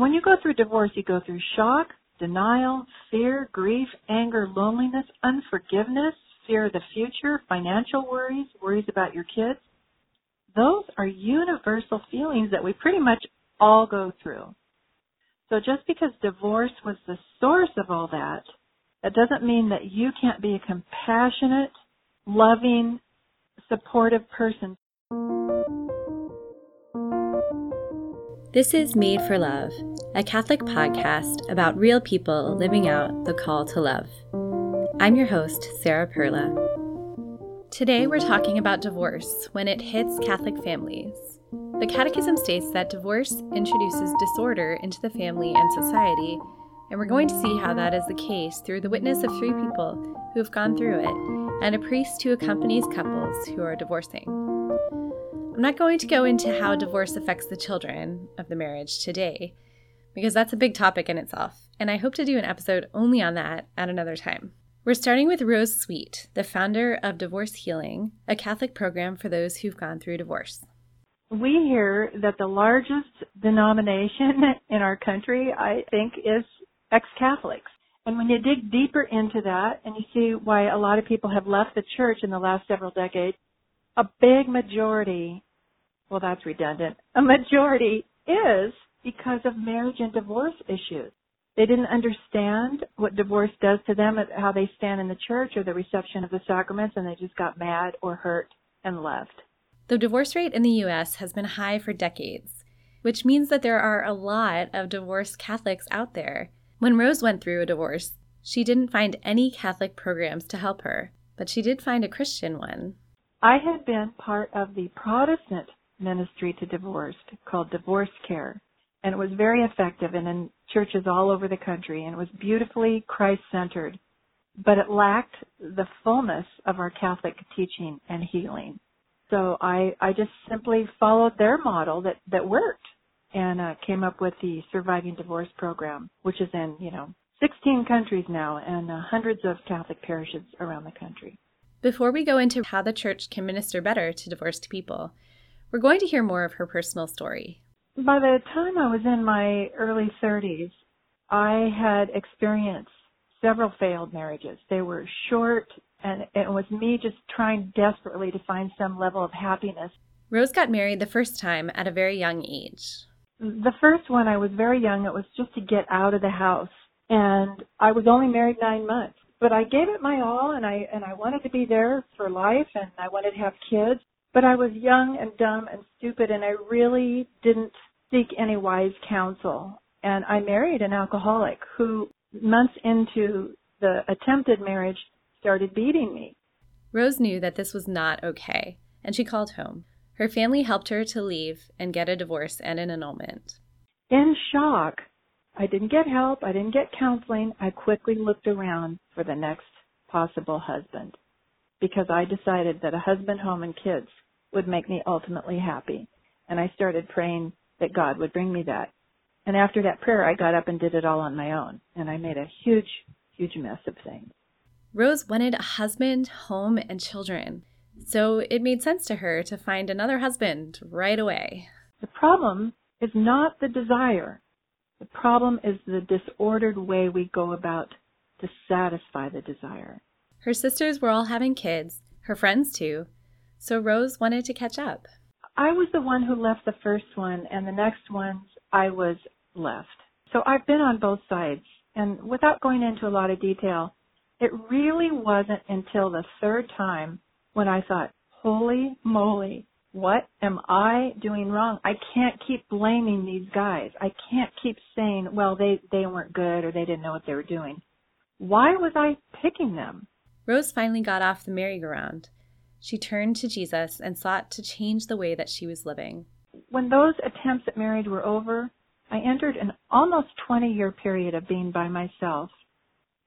when you go through divorce, you go through shock, denial, fear, grief, anger, loneliness, unforgiveness, fear of the future, financial worries, worries about your kids. Those are universal feelings that we pretty much all go through. So just because divorce was the source of all that, that doesn't mean that you can't be a compassionate, loving, supportive person. This is Made for Love, a Catholic podcast about real people living out the call to love. I'm your host, Sarah Perla. Today we're talking about divorce when it hits Catholic families. The Catechism states that divorce introduces disorder into the family and society, and we're going to see how that is the case through the witness of three people who have gone through it and a priest who accompanies couples who are divorcing. I'm not going to go into how divorce affects the children of the marriage today, because that's a big topic in itself, and I hope to do an episode only on that at another time. We're starting with Rose Sweet, the founder of Divorce Healing, a Catholic program for those who've gone through divorce. We hear that the largest denomination in our country, I think, is ex Catholics. And when you dig deeper into that and you see why a lot of people have left the church in the last several decades, a big majority well, that's redundant. A majority is because of marriage and divorce issues. They didn't understand what divorce does to them, how they stand in the church or the reception of the sacraments, and they just got mad or hurt and left. The divorce rate in the U.S. has been high for decades, which means that there are a lot of divorced Catholics out there. When Rose went through a divorce, she didn't find any Catholic programs to help her, but she did find a Christian one. I had been part of the Protestant ministry to divorced called Divorce Care. And it was very effective and in churches all over the country and it was beautifully Christ centered. But it lacked the fullness of our Catholic teaching and healing. So I, I just simply followed their model that, that worked and uh, came up with the Surviving Divorce program, which is in, you know, 16 countries now and uh, hundreds of Catholic parishes around the country. Before we go into how the church can minister better to divorced people, we're going to hear more of her personal story. By the time I was in my early 30s, I had experienced several failed marriages. They were short, and it was me just trying desperately to find some level of happiness. Rose got married the first time at a very young age. The first one, I was very young. It was just to get out of the house. And I was only married nine months. But I gave it my all and I and I wanted to be there for life and I wanted to have kids. But I was young and dumb and stupid and I really didn't seek any wise counsel. And I married an alcoholic who months into the attempted marriage started beating me. Rose knew that this was not okay, and she called home. Her family helped her to leave and get a divorce and an annulment. In shock, I didn't get help, I didn't get counseling. I quickly looked around for the next possible husband because I decided that a husband, home, and kids would make me ultimately happy. And I started praying that God would bring me that. And after that prayer, I got up and did it all on my own. And I made a huge, huge mess of things. Rose wanted a husband, home, and children. So it made sense to her to find another husband right away. The problem is not the desire. The problem is the disordered way we go about to satisfy the desire. Her sisters were all having kids, her friends too, so Rose wanted to catch up. I was the one who left the first one, and the next ones I was left. So I've been on both sides. And without going into a lot of detail, it really wasn't until the third time when I thought, holy moly, what am I doing wrong? I can't keep blaming these guys. I can't keep saying, well, they, they weren't good or they didn't know what they were doing. Why was I picking them? Rose finally got off the merry-go-round. She turned to Jesus and sought to change the way that she was living. When those attempts at marriage were over, I entered an almost 20 year period of being by myself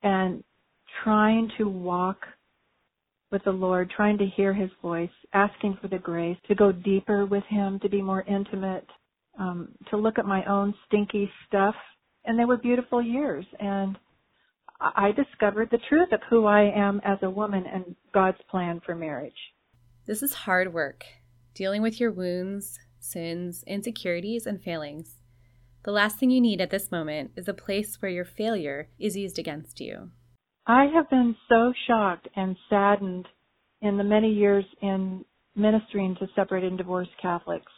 and trying to walk with the Lord, trying to hear His voice, asking for the grace to go deeper with Him, to be more intimate, um, to look at my own stinky stuff. And they were beautiful years. And I discovered the truth of who I am as a woman and God's plan for marriage. This is hard work, dealing with your wounds, sins, insecurities, and failings. The last thing you need at this moment is a place where your failure is used against you. I have been so shocked and saddened in the many years in ministering to separated and divorced Catholics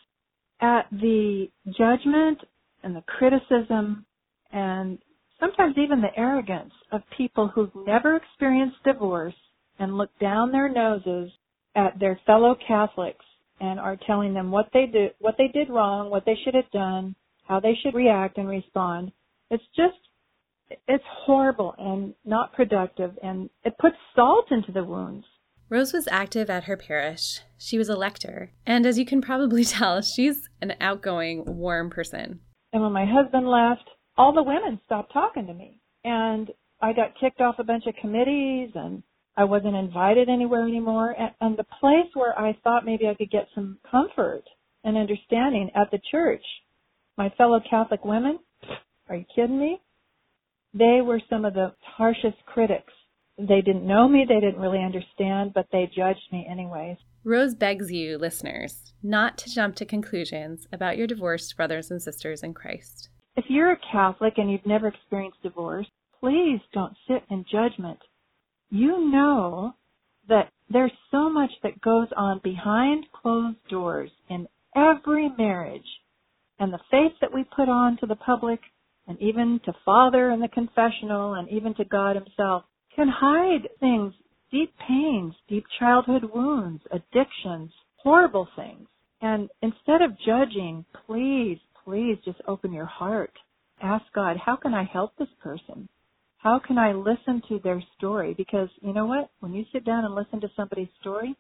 at the judgment and the criticism and sometimes even the arrogance of people who've never experienced divorce and look down their noses at their fellow Catholics and are telling them what they did what they did wrong, what they should have done, how they should react and respond. It's just it's horrible and not productive and it puts salt into the wounds. Rose was active at her parish. She was a lector. And as you can probably tell, she's an outgoing, warm person. And when my husband left, all the women stopped talking to me. And I got kicked off a bunch of committees and I wasn't invited anywhere anymore. And, and the place where I thought maybe I could get some comfort and understanding at the church, my fellow Catholic women, are you kidding me? They were some of the harshest critics. They didn't know me, they didn't really understand, but they judged me anyways. Rose begs you, listeners, not to jump to conclusions about your divorced brothers and sisters in Christ. If you're a Catholic and you've never experienced divorce, please don't sit in judgment. You know that there's so much that goes on behind closed doors in every marriage. And the face that we put on to the public and even to Father in the confessional and even to God Himself can hide things, deep pains, deep childhood wounds, addictions, horrible things. And instead of judging, please, please just open your heart. Ask God, how can I help this person? How can I listen to their story? Because you know what? When you sit down and listen to somebody's story,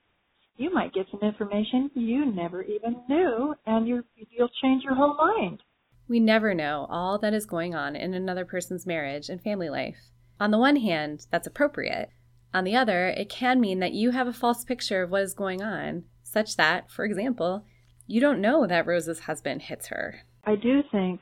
you might get some information you never even knew and you you'll change your whole mind. We never know all that is going on in another person's marriage and family life. On the one hand, that's appropriate. On the other, it can mean that you have a false picture of what is going on, such that, for example, you don't know that Rose's husband hits her. I do think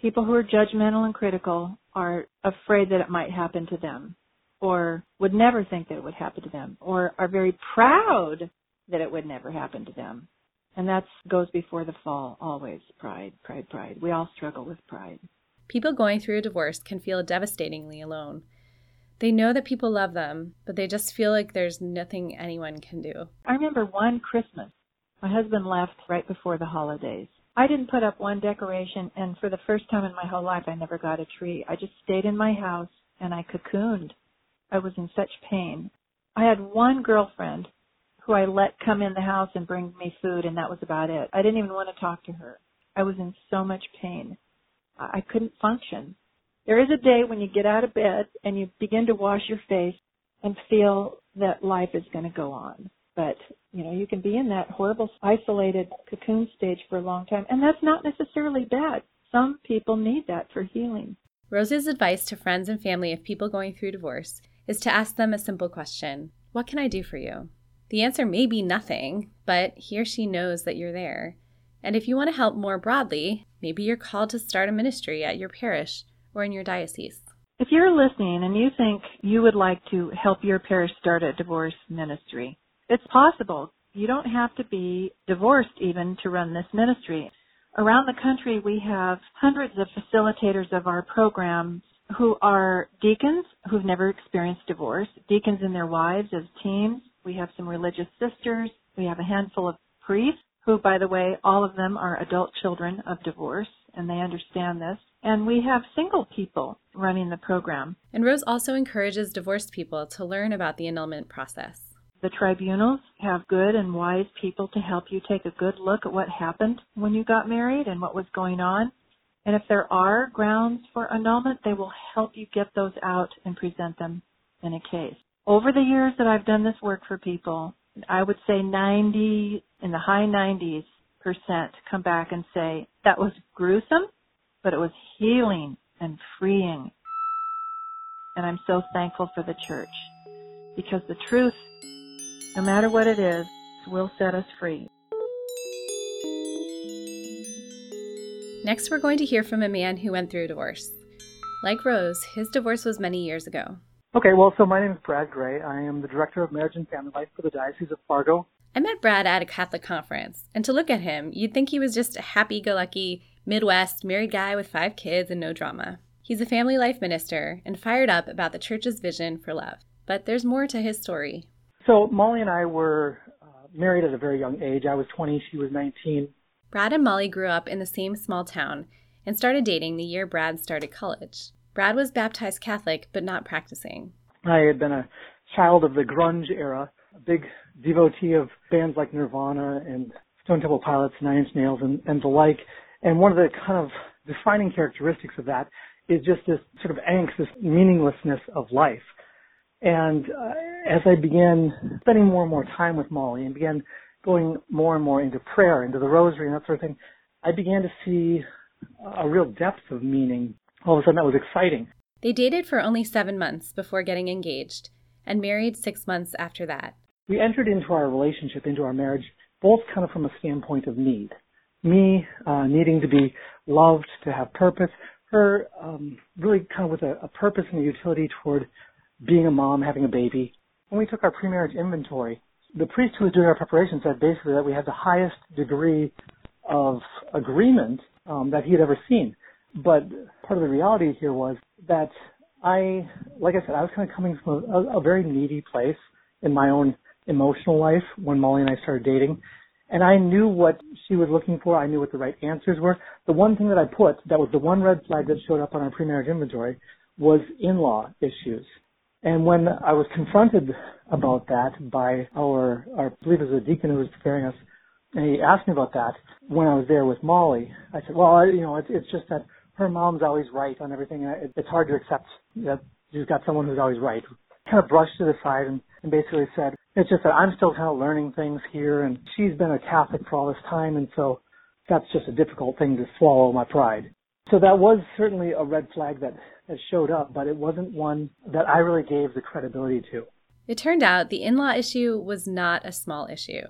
people who are judgmental and critical are afraid that it might happen to them, or would never think that it would happen to them, or are very proud that it would never happen to them. And that goes before the fall, always. Pride, pride, pride. We all struggle with pride. People going through a divorce can feel devastatingly alone. They know that people love them, but they just feel like there's nothing anyone can do. I remember one Christmas. My husband left right before the holidays. I didn't put up one decoration, and for the first time in my whole life, I never got a tree. I just stayed in my house and I cocooned. I was in such pain. I had one girlfriend who I let come in the house and bring me food, and that was about it. I didn't even want to talk to her. I was in so much pain. I couldn't function. There is a day when you get out of bed and you begin to wash your face and feel that life is going to go on. But, you know, you can be in that horrible isolated cocoon stage for a long time, and that's not necessarily bad. Some people need that for healing. Rose's advice to friends and family of people going through divorce is to ask them a simple question What can I do for you? The answer may be nothing, but he or she knows that you're there. And if you want to help more broadly, maybe you're called to start a ministry at your parish or in your diocese. If you're listening and you think you would like to help your parish start a divorce ministry, it's possible. You don't have to be divorced even to run this ministry. Around the country, we have hundreds of facilitators of our programs who are deacons who've never experienced divorce, deacons and their wives as teams, we have some religious sisters. We have a handful of priests who, by the way, all of them are adult children of divorce and they understand this. And we have single people running the program. And Rose also encourages divorced people to learn about the annulment process. The tribunals have good and wise people to help you take a good look at what happened when you got married and what was going on. And if there are grounds for annulment, they will help you get those out and present them in a case over the years that I've done this work for people, I would say 90, in the high 90s percent come back and say, that was gruesome, but it was healing and freeing. And I'm so thankful for the church because the truth, no matter what it is, will set us free. Next, we're going to hear from a man who went through a divorce. Like Rose, his divorce was many years ago. Okay, well, so my name is Brad Gray. I am the Director of Marriage and Family Life for the Diocese of Fargo. I met Brad at a Catholic conference, and to look at him, you'd think he was just a happy go lucky, Midwest, married guy with five kids and no drama. He's a family life minister and fired up about the church's vision for love. But there's more to his story. So Molly and I were uh, married at a very young age. I was 20, she was 19. Brad and Molly grew up in the same small town and started dating the year Brad started college. Brad was baptized Catholic but not practicing. I had been a child of the grunge era, a big devotee of bands like Nirvana and Stone Temple Pilots, Nine Inch Nails, and, and the like. And one of the kind of defining characteristics of that is just this sort of angst, this meaninglessness of life. And uh, as I began spending more and more time with Molly and began going more and more into prayer, into the rosary and that sort of thing, I began to see a real depth of meaning. All of a sudden that was exciting. They dated for only seven months before getting engaged and married six months after that. We entered into our relationship, into our marriage, both kind of from a standpoint of need. Me uh, needing to be loved, to have purpose, her um, really kind of with a, a purpose and a utility toward being a mom, having a baby. When we took our pre-marriage inventory, the priest who was doing our preparation said basically that we had the highest degree of agreement um, that he had ever seen. But part of the reality here was that I, like I said, I was kind of coming from a, a very needy place in my own emotional life when Molly and I started dating. And I knew what she was looking for. I knew what the right answers were. The one thing that I put that was the one red flag that showed up on our pre-marriage inventory was in-law issues. And when I was confronted about that by our, our I believe it was a deacon who was preparing us, and he asked me about that when I was there with Molly, I said, well, you know, it's, it's just that her mom's always right on everything. And it, it's hard to accept that you've got someone who's always right. Kind of brushed it aside and, and basically said, it's just that I'm still kind of learning things here and she's been a Catholic for all this time and so that's just a difficult thing to swallow my pride. So that was certainly a red flag that, that showed up, but it wasn't one that I really gave the credibility to. It turned out the in law issue was not a small issue.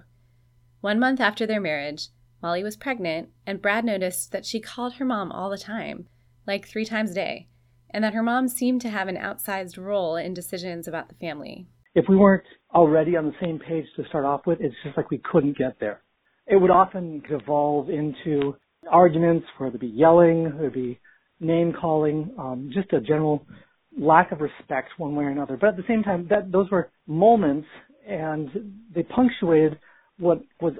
One month after their marriage, Molly was pregnant, and Brad noticed that she called her mom all the time, like three times a day, and that her mom seemed to have an outsized role in decisions about the family. If we weren't already on the same page to start off with, it's just like we couldn't get there. It would often devolve into arguments where there'd be yelling, there'd be name calling, um, just a general lack of respect one way or another. But at the same time, that those were moments, and they punctuated what was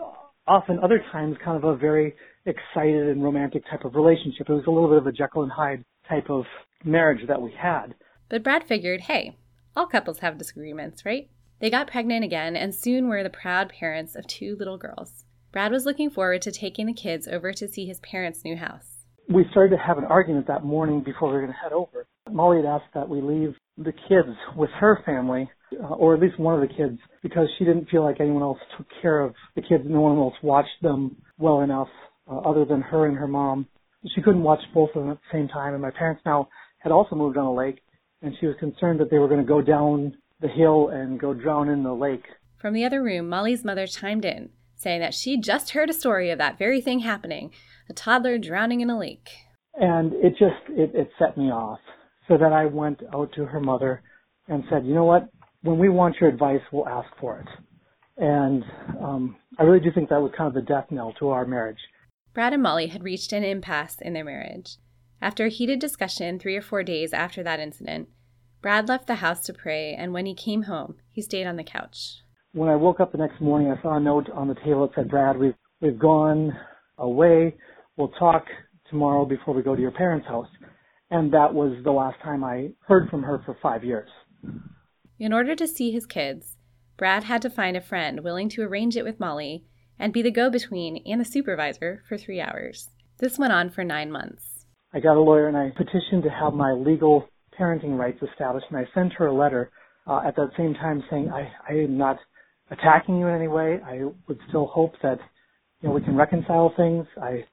often other times kind of a very excited and romantic type of relationship. It was a little bit of a Jekyll and Hyde type of marriage that we had. But Brad figured, hey, all couples have disagreements, right? They got pregnant again and soon were the proud parents of two little girls. Brad was looking forward to taking the kids over to see his parents' new house. We started to have an argument that morning before we were going to head over. Molly had asked that we leave the kids with her family, uh, or at least one of the kids, because she didn't feel like anyone else took care of the kids. No one else watched them well enough, uh, other than her and her mom. She couldn't watch both of them at the same time, and my parents now had also moved on a lake, and she was concerned that they were going to go down the hill and go drown in the lake. From the other room, Molly's mother chimed in, saying that she just heard a story of that very thing happening a toddler drowning in a lake. And it just, it, it set me off. So then I went out to her mother and said, you know what? When we want your advice, we'll ask for it. And um, I really do think that was kind of the death knell to our marriage. Brad and Molly had reached an impasse in their marriage. After a heated discussion three or four days after that incident, Brad left the house to pray, and when he came home, he stayed on the couch. When I woke up the next morning, I saw a note on the table that said, Brad, we've, we've gone away. We'll talk tomorrow before we go to your parents' house and that was the last time I heard from her for five years. In order to see his kids, Brad had to find a friend willing to arrange it with Molly and be the go between and the supervisor for three hours. This went on for nine months. I got a lawyer and I petitioned to have my legal parenting rights established, and I sent her a letter uh, at that same time saying I, I am not attacking you in any way. I would still hope that you know we can reconcile things. I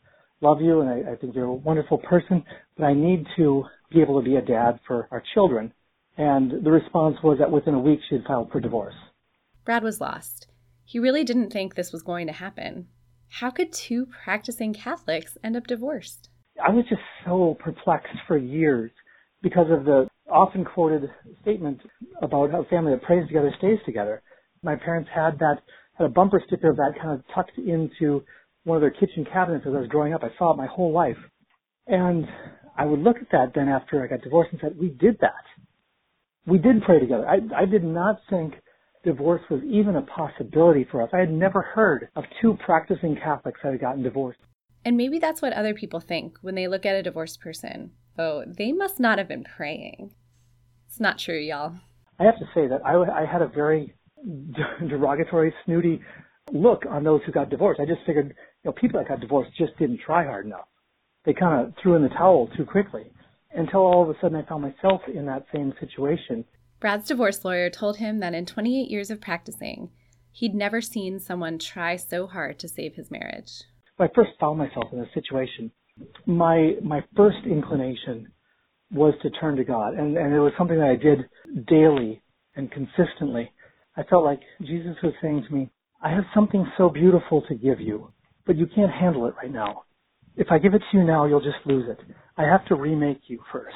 love you and I, I think you're a wonderful person, but I need to be able to be a dad for our children. And the response was that within a week she had filed for divorce. Brad was lost. He really didn't think this was going to happen. How could two practicing Catholics end up divorced? I was just so perplexed for years because of the often quoted statement about how a family that prays together stays together. My parents had that had a bumper sticker of that kind of tucked into one of their kitchen cabinets as I was growing up. I saw it my whole life. And I would look at that then after I got divorced and said, we did that. We did pray together. I, I did not think divorce was even a possibility for us. I had never heard of two practicing Catholics that had gotten divorced. And maybe that's what other people think when they look at a divorced person. Oh, they must not have been praying. It's not true, y'all. I have to say that I, I had a very derogatory, snooty look on those who got divorced. I just figured, you know, people that got divorced just didn't try hard enough. They kind of threw in the towel too quickly until all of a sudden I found myself in that same situation. Brad's divorce lawyer told him that in 28 years of practicing, he'd never seen someone try so hard to save his marriage. When I first found myself in this situation, my my first inclination was to turn to God, and and it was something that I did daily and consistently. I felt like Jesus was saying to me, "I have something so beautiful to give you, but you can't handle it right now. If I give it to you now, you'll just lose it. I have to remake you first.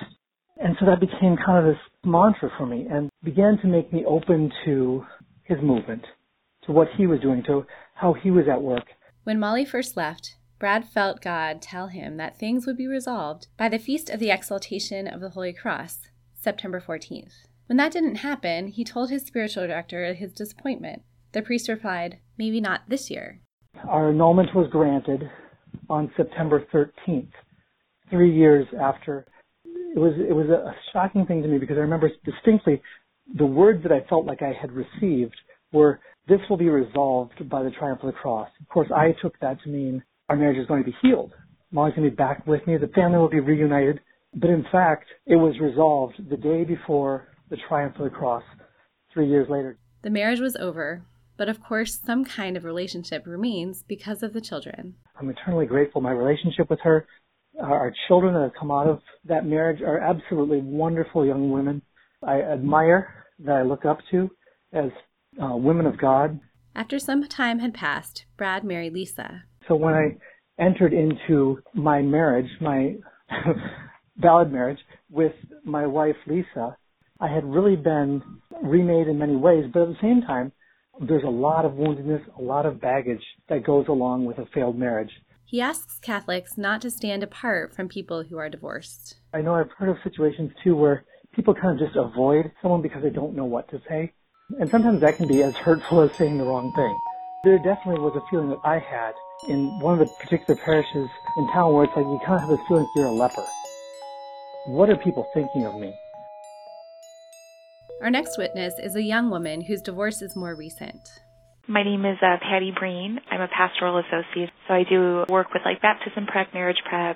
And so that became kind of this mantra for me and began to make me open to his movement, to what he was doing, to how he was at work. When Molly first left, Brad felt God tell him that things would be resolved by the Feast of the Exaltation of the Holy Cross, September 14th. When that didn't happen, he told his spiritual director his disappointment. The priest replied, Maybe not this year. Our annulment was granted on September 13th, three years after. It was it was a shocking thing to me because I remember distinctly the words that I felt like I had received were, "This will be resolved by the triumph of the cross." Of course, I took that to mean our marriage is going to be healed. Molly's going to be back with me. The family will be reunited. But in fact, it was resolved the day before the triumph of the cross, three years later. The marriage was over, but of course, some kind of relationship remains because of the children. I'm eternally grateful. My relationship with her, our children that have come out of that marriage are absolutely wonderful young women. I admire, that I look up to as uh, women of God. After some time had passed, Brad married Lisa. So when I entered into my marriage, my valid marriage with my wife Lisa, I had really been remade in many ways, but at the same time, there's a lot of woundedness, a lot of baggage that goes along with a failed marriage. He asks Catholics not to stand apart from people who are divorced. I know I've heard of situations too where people kind of just avoid someone because they don't know what to say. And sometimes that can be as hurtful as saying the wrong thing. There definitely was a feeling that I had in one of the particular parishes in town where it's like you kind of have this feeling you're a leper. What are people thinking of me? Our next witness is a young woman whose divorce is more recent. My name is uh, Patty Breen. I'm a pastoral associate, so I do work with like baptism prep, marriage prep.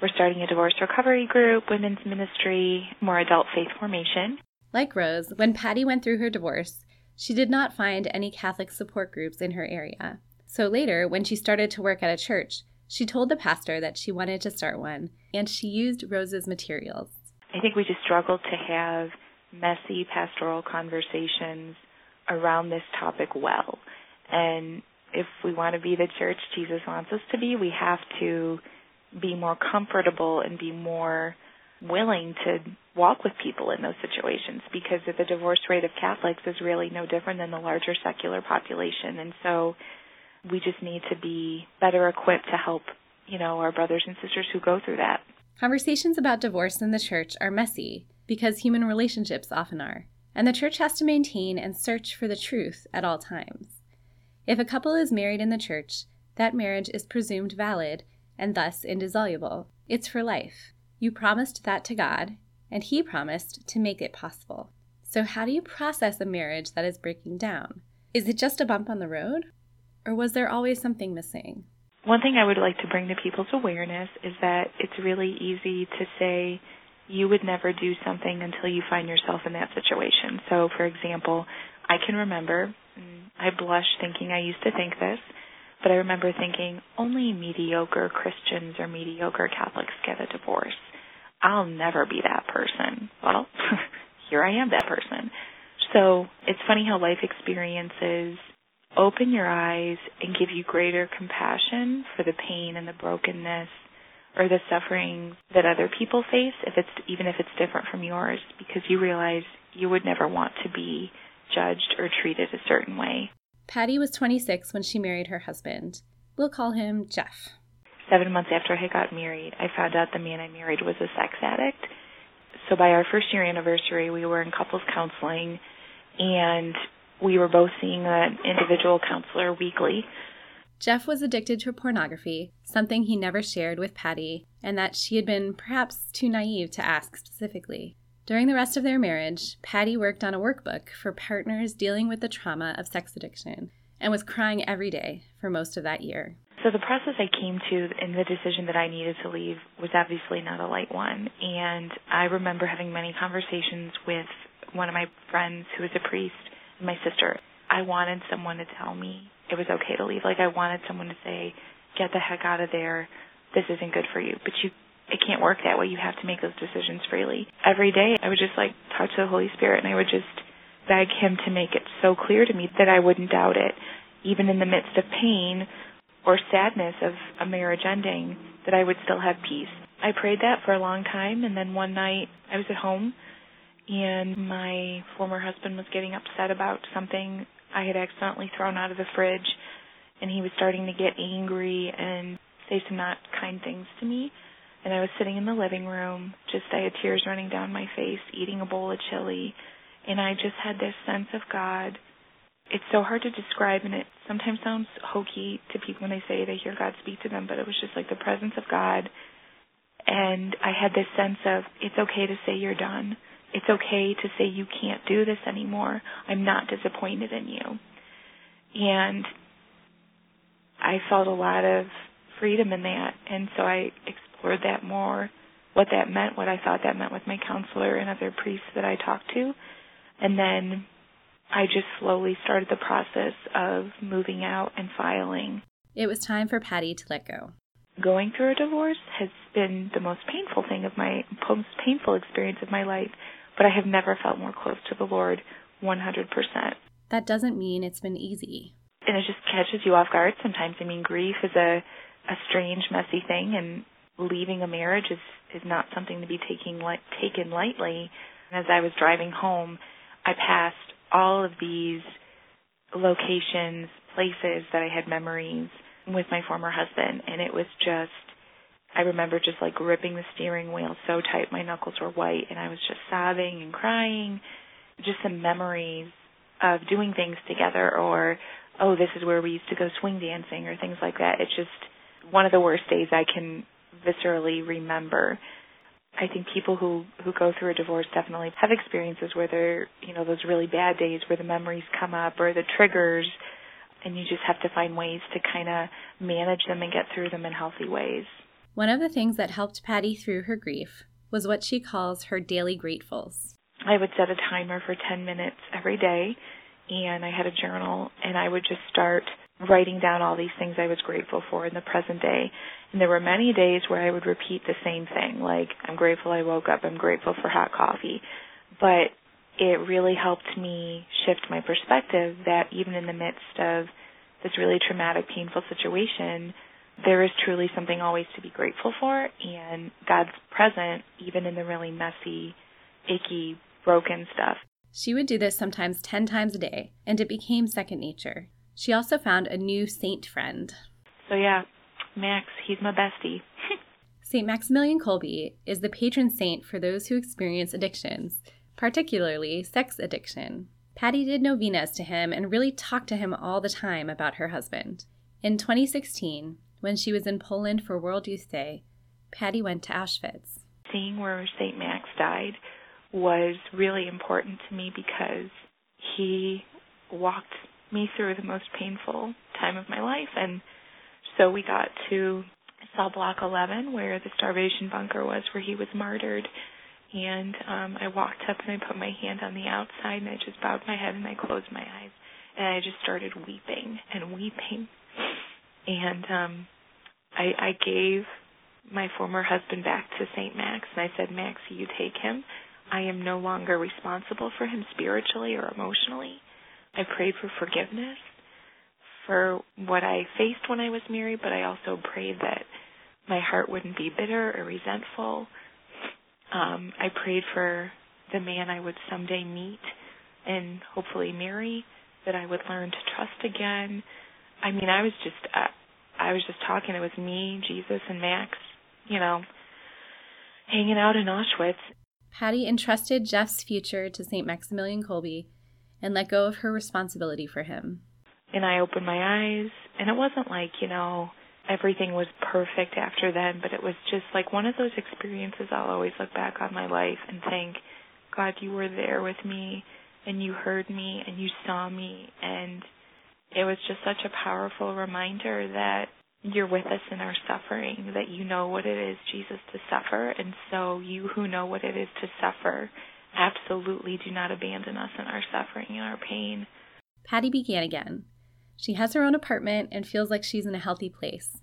We're starting a divorce recovery group, women's ministry, more adult faith formation. Like Rose, when Patty went through her divorce, she did not find any Catholic support groups in her area. So later, when she started to work at a church, she told the pastor that she wanted to start one, and she used Rose's materials. I think we just struggled to have messy pastoral conversations around this topic well. And if we want to be the church Jesus wants us to be, we have to be more comfortable and be more willing to walk with people in those situations because the divorce rate of Catholics is really no different than the larger secular population. And so we just need to be better equipped to help, you know, our brothers and sisters who go through that. Conversations about divorce in the church are messy because human relationships often are, and the church has to maintain and search for the truth at all times. If a couple is married in the church, that marriage is presumed valid and thus indissoluble. It's for life. You promised that to God, and He promised to make it possible. So, how do you process a marriage that is breaking down? Is it just a bump on the road? Or was there always something missing? One thing I would like to bring to people's awareness is that it's really easy to say, you would never do something until you find yourself in that situation. So, for example, I can remember, mm, I blush thinking I used to think this, but I remember thinking only mediocre Christians or mediocre Catholics get a divorce. I'll never be that person. Well, here I am that person. So it's funny how life experiences open your eyes and give you greater compassion for the pain and the brokenness or the suffering that other people face if it's even if it's different from yours because you realize you would never want to be judged or treated a certain way. Patty was 26 when she married her husband. We'll call him Jeff. Seven months after I got married, I found out the man I married was a sex addict. So by our first year anniversary, we were in couples counseling, and we were both seeing an individual counselor weekly. Jeff was addicted to pornography, something he never shared with Patty, and that she had been perhaps too naive to ask specifically. During the rest of their marriage, Patty worked on a workbook for partners dealing with the trauma of sex addiction and was crying every day for most of that year. So the process I came to and the decision that I needed to leave was obviously not a light one. And I remember having many conversations with one of my friends who was a priest and my sister. I wanted someone to tell me it was okay to leave. Like I wanted someone to say, "Get the heck out of there. This isn't good for you." But you it can't work that way. You have to make those decisions freely. Every day I would just like talk to the Holy Spirit and I would just beg him to make it so clear to me that I wouldn't doubt it, even in the midst of pain or sadness of a marriage ending, that I would still have peace. I prayed that for a long time and then one night I was at home and my former husband was getting upset about something I had accidentally thrown out of the fridge, and he was starting to get angry and say some not kind things to me. And I was sitting in the living room, just I had tears running down my face, eating a bowl of chili, and I just had this sense of God. It's so hard to describe, and it sometimes sounds hokey to people when they say they hear God speak to them, but it was just like the presence of God. And I had this sense of, it's okay to say you're done it's okay to say you can't do this anymore. I'm not disappointed in you. And I felt a lot of freedom in that. And so I explored that more, what that meant, what I thought that meant with my counselor and other priests that I talked to. And then I just slowly started the process of moving out and filing. It was time for Patty to let go. Going through a divorce has been the most painful thing of my most painful experience of my life but I have never felt more close to the Lord 100%. That doesn't mean it's been easy. And it just catches you off guard sometimes. I mean, grief is a a strange, messy thing, and leaving a marriage is is not something to be taking li- taken lightly. And As I was driving home, I passed all of these locations, places that I had memories with my former husband, and it was just I remember just like gripping the steering wheel so tight my knuckles were white and I was just sobbing and crying. Just some memories of doing things together or oh this is where we used to go swing dancing or things like that. It's just one of the worst days I can viscerally remember. I think people who who go through a divorce definitely have experiences where they're, you know, those really bad days where the memories come up or the triggers and you just have to find ways to kind of manage them and get through them in healthy ways. One of the things that helped Patty through her grief was what she calls her daily gratefuls. I would set a timer for 10 minutes every day, and I had a journal, and I would just start writing down all these things I was grateful for in the present day. And there were many days where I would repeat the same thing, like, I'm grateful I woke up, I'm grateful for hot coffee. But it really helped me shift my perspective that even in the midst of this really traumatic, painful situation, there is truly something always to be grateful for, and God's present even in the really messy, icky, broken stuff. She would do this sometimes 10 times a day, and it became second nature. She also found a new saint friend. So, yeah, Max, he's my bestie. St. Maximilian Kolbe is the patron saint for those who experience addictions, particularly sex addiction. Patty did novenas to him and really talked to him all the time about her husband. In 2016, when she was in Poland for World Youth Day, Patty went to Auschwitz. Seeing where St. Max died was really important to me because he walked me through the most painful time of my life. And so we got to cell block 11 where the starvation bunker was where he was martyred. And um, I walked up and I put my hand on the outside and I just bowed my head and I closed my eyes. And I just started weeping and weeping. And um, I, I gave my former husband back to St. Max, and I said, Max, you take him. I am no longer responsible for him spiritually or emotionally. I prayed for forgiveness for what I faced when I was married, but I also prayed that my heart wouldn't be bitter or resentful. Um, I prayed for the man I would someday meet and hopefully marry, that I would learn to trust again. I mean, I was just, uh, I was just talking. It was me, Jesus, and Max, you know, hanging out in Auschwitz. Patty entrusted Jeff's future to St. Maximilian Kolbe and let go of her responsibility for him. And I opened my eyes, and it wasn't like, you know, everything was perfect after then, but it was just like one of those experiences I'll always look back on my life and think, God, you were there with me, and you heard me, and you saw me, and it was just such a powerful reminder that you're with us in our suffering, that you know what it is, Jesus, to suffer. And so, you who know what it is to suffer, absolutely do not abandon us in our suffering and our pain. Patty began again. She has her own apartment and feels like she's in a healthy place.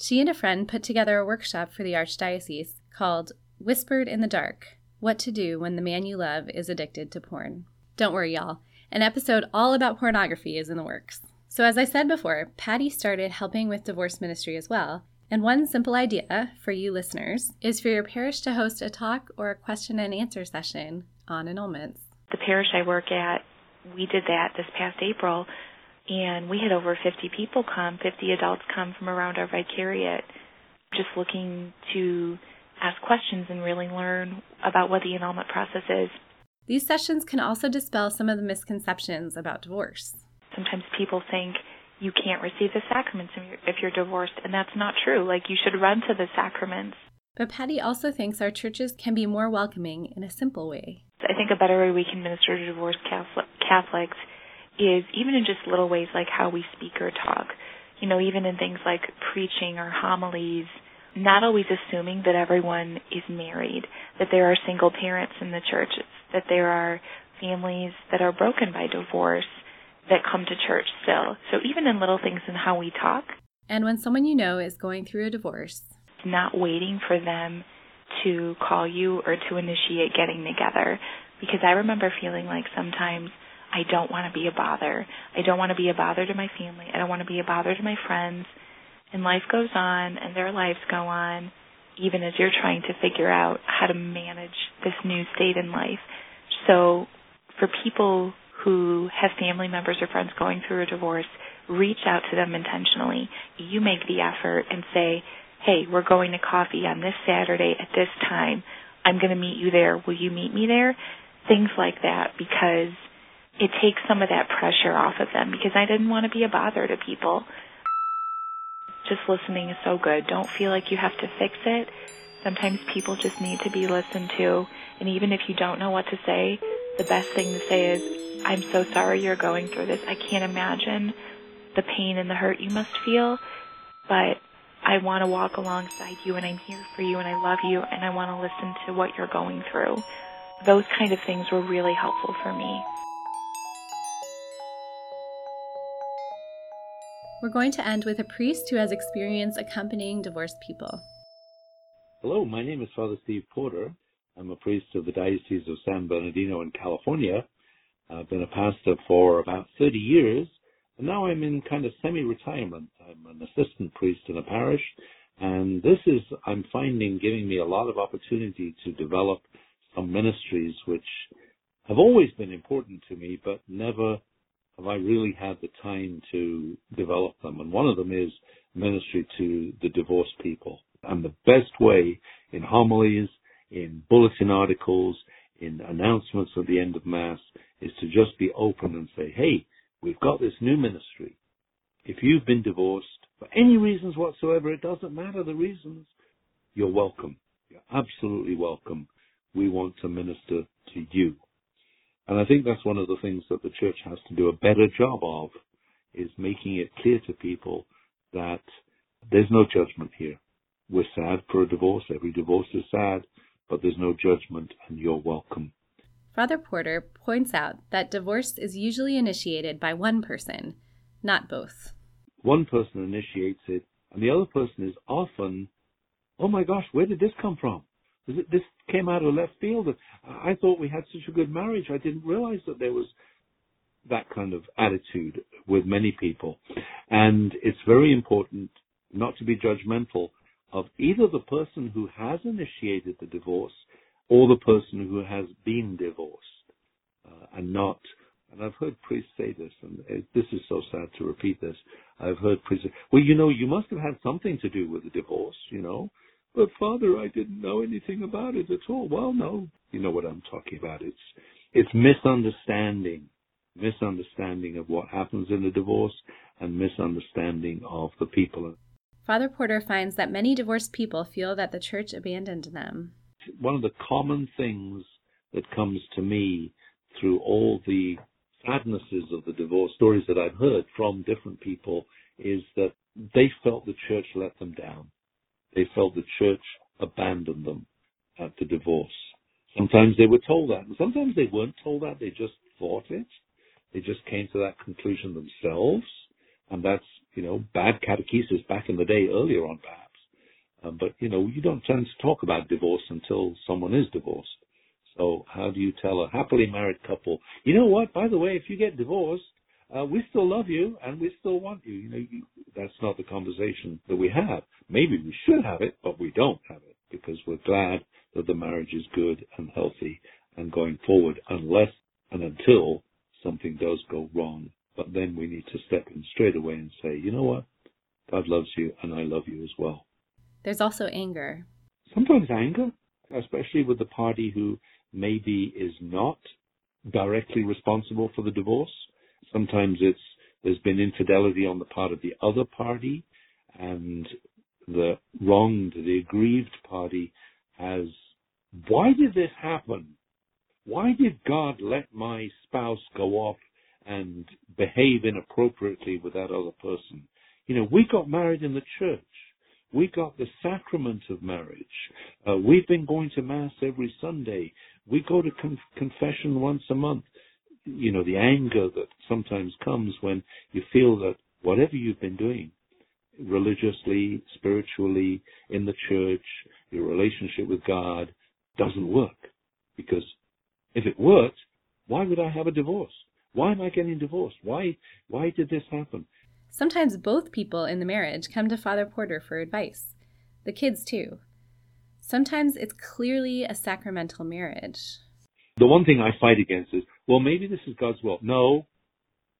She and a friend put together a workshop for the Archdiocese called Whispered in the Dark What to Do When the Man You Love is Addicted to Porn. Don't worry, y'all. An episode all about pornography is in the works. So, as I said before, Patty started helping with divorce ministry as well. And one simple idea for you listeners is for your parish to host a talk or a question and answer session on annulments. The parish I work at, we did that this past April, and we had over 50 people come, 50 adults come from around our vicariate, just looking to ask questions and really learn about what the annulment process is. These sessions can also dispel some of the misconceptions about divorce. Sometimes people think you can't receive the sacraments if you're divorced, and that's not true. Like, you should run to the sacraments. But Patty also thinks our churches can be more welcoming in a simple way. I think a better way we can minister to divorced Catholics is even in just little ways like how we speak or talk. You know, even in things like preaching or homilies, not always assuming that everyone is married, that there are single parents in the churches, that there are families that are broken by divorce that come to church still. So even in little things in how we talk. And when someone you know is going through a divorce, not waiting for them to call you or to initiate getting together. Because I remember feeling like sometimes I don't want to be a bother. I don't want to be a bother to my family. I don't want to be a bother to my friends. And life goes on and their lives go on, even as you're trying to figure out how to manage this new state in life. So for people who have family members or friends going through a divorce, reach out to them intentionally. You make the effort and say, hey, we're going to coffee on this Saturday at this time. I'm going to meet you there. Will you meet me there? Things like that because it takes some of that pressure off of them because I didn't want to be a bother to people. Just listening is so good. Don't feel like you have to fix it. Sometimes people just need to be listened to. And even if you don't know what to say, the best thing to say is, I'm so sorry you're going through this. I can't imagine the pain and the hurt you must feel, but I want to walk alongside you and I'm here for you and I love you and I want to listen to what you're going through. Those kind of things were really helpful for me. We're going to end with a priest who has experience accompanying divorced people. Hello, my name is Father Steve Porter. I'm a priest of the Diocese of San Bernardino in California. I've been a pastor for about 30 years, and now I'm in kind of semi-retirement. I'm an assistant priest in a parish, and this is, I'm finding, giving me a lot of opportunity to develop some ministries which have always been important to me, but never have I really had the time to develop them. And one of them is ministry to the divorced people. And the best way in homilies, in bulletin articles, in announcements at the end of Mass is to just be open and say, hey, we've got this new ministry. If you've been divorced for any reasons whatsoever, it doesn't matter the reasons, you're welcome. You're absolutely welcome. We want to minister to you. And I think that's one of the things that the church has to do a better job of is making it clear to people that there's no judgment here. We're sad for a divorce. Every divorce is sad, but there's no judgment and you're welcome. Father Porter points out that divorce is usually initiated by one person, not both. One person initiates it, and the other person is often, oh my gosh, where did this come from? Was it this came out of left field. I thought we had such a good marriage. I didn't realize that there was that kind of attitude with many people. And it's very important not to be judgmental of either the person who has initiated the divorce or the person who has been divorced, uh, and not and I've heard priests say this, and it, this is so sad to repeat this. I've heard priests say, well, you know, you must have had something to do with the divorce, you know. But Father, I didn't know anything about it at all. Well, no, you know what I'm talking about. It's it's misunderstanding, misunderstanding of what happens in a divorce, and misunderstanding of the people. Father Porter finds that many divorced people feel that the church abandoned them. One of the common things that comes to me through all the sadnesses of the divorce stories that I've heard from different people is that they felt the church let them down. They felt the church abandoned them at the divorce. Sometimes they were told that, and sometimes they weren't told that, they just thought it. They just came to that conclusion themselves, and that's, you know, bad catechesis back in the day, earlier on perhaps. Um, but, you know, you don't tend to talk about divorce until someone is divorced. So how do you tell a happily married couple, you know what, by the way, if you get divorced, uh, we still love you and we still want you. You know, you, that's not the conversation that we have. Maybe we should have it, but we don't have it because we're glad that the marriage is good and healthy and going forward unless and until something does go wrong. But then we need to step in straight away and say, you know what? God loves you and I love you as well. There's also anger. Sometimes anger, especially with the party who maybe is not directly responsible for the divorce. Sometimes it's there's been infidelity on the part of the other party and the wronged, the aggrieved party has, why did this happen? Why did God let my spouse go off and behave inappropriately with that other person? You know, we got married in the church. We got the sacrament of marriage. Uh, we've been going to Mass every Sunday. We go to con- confession once a month. You know, the anger that sometimes comes when you feel that whatever you've been doing, religiously, spiritually, in the church, your relationship with God doesn't work. Because if it worked, why would I have a divorce? Why am I getting divorced? Why why did this happen? Sometimes both people in the marriage come to Father Porter for advice. The kids too. Sometimes it's clearly a sacramental marriage. The one thing I fight against is, well, maybe this is God's will. No,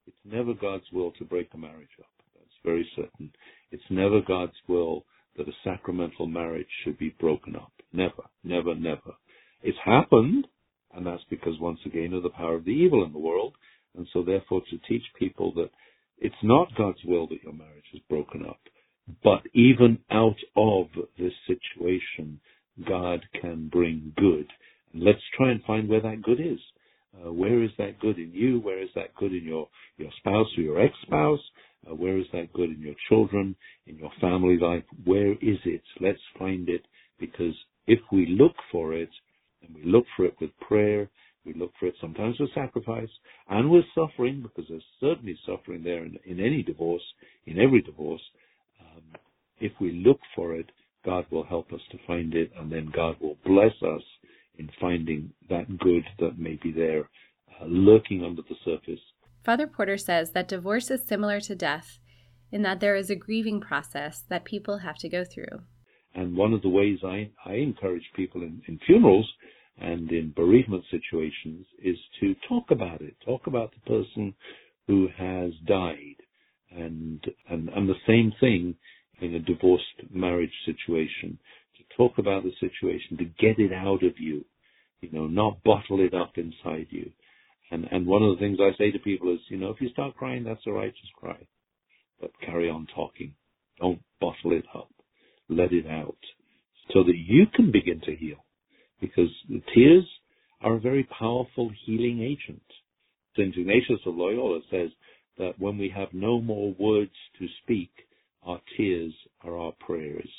it's never God's will to break a marriage up. That's very certain. It's never God's will that a sacramental marriage should be broken up. Never, never, never. It's happened, and that's because once again of the power of the evil in the world. And so therefore to teach people that it's not God's will that your marriage is broken up, but even out of this situation, God can bring good. Let's try and find where that good is. Uh, where is that good in you? Where is that good in your, your spouse or your ex-spouse? Uh, where is that good in your children, in your family life? Where is it? Let's find it because if we look for it, and we look for it with prayer, we look for it sometimes with sacrifice and with suffering, because there's certainly suffering there in, in any divorce, in every divorce. Um, if we look for it, God will help us to find it, and then God will bless us in finding that good that may be there uh, lurking under the surface. Father Porter says that divorce is similar to death in that there is a grieving process that people have to go through. And one of the ways I, I encourage people in, in funerals and in bereavement situations is to talk about it, talk about the person who has died. And, and, and the same thing in a divorced marriage situation, talk about the situation, to get it out of you, you know, not bottle it up inside you. And and one of the things I say to people is, you know, if you start crying, that's all right, just cry, but carry on talking. Don't bottle it up. Let it out, so that you can begin to heal, because the tears are a very powerful healing agent. St. Ignatius of Loyola says that when we have no more words to speak, our tears are our prayers.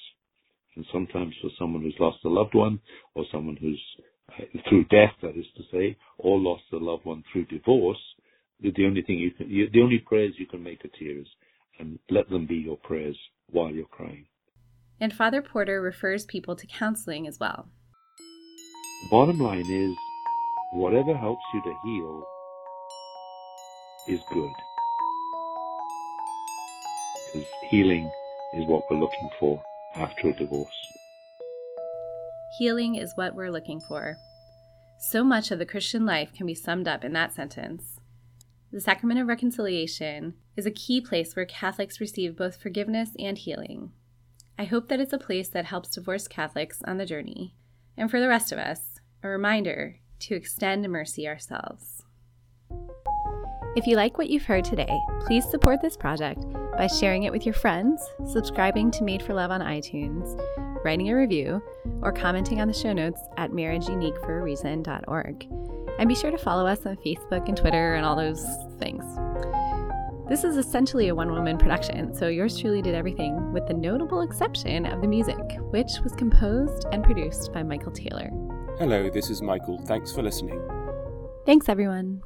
And sometimes for someone who's lost a loved one, or someone who's uh, through death, that is to say, or lost a loved one through divorce, the, the only thing you can, you, the only prayers you can make are tears, and let them be your prayers while you're crying. And Father Porter refers people to counseling as well. The bottom line is, whatever helps you to heal is good because healing is what we're looking for after a divorce. Healing is what we're looking for. So much of the Christian life can be summed up in that sentence. the Sacrament of Reconciliation is a key place where Catholics receive both forgiveness and healing. I hope that it's a place that helps divorced Catholics on the journey, and for the rest of us, a reminder to extend mercy ourselves. If you like what you've heard today, please support this project by sharing it with your friends, subscribing to Made for Love on iTunes, writing a review, or commenting on the show notes at marriageuniqueforareason.org. And be sure to follow us on Facebook and Twitter and all those things. This is essentially a one woman production, so yours truly did everything with the notable exception of the music, which was composed and produced by Michael Taylor. Hello, this is Michael. Thanks for listening. Thanks, everyone.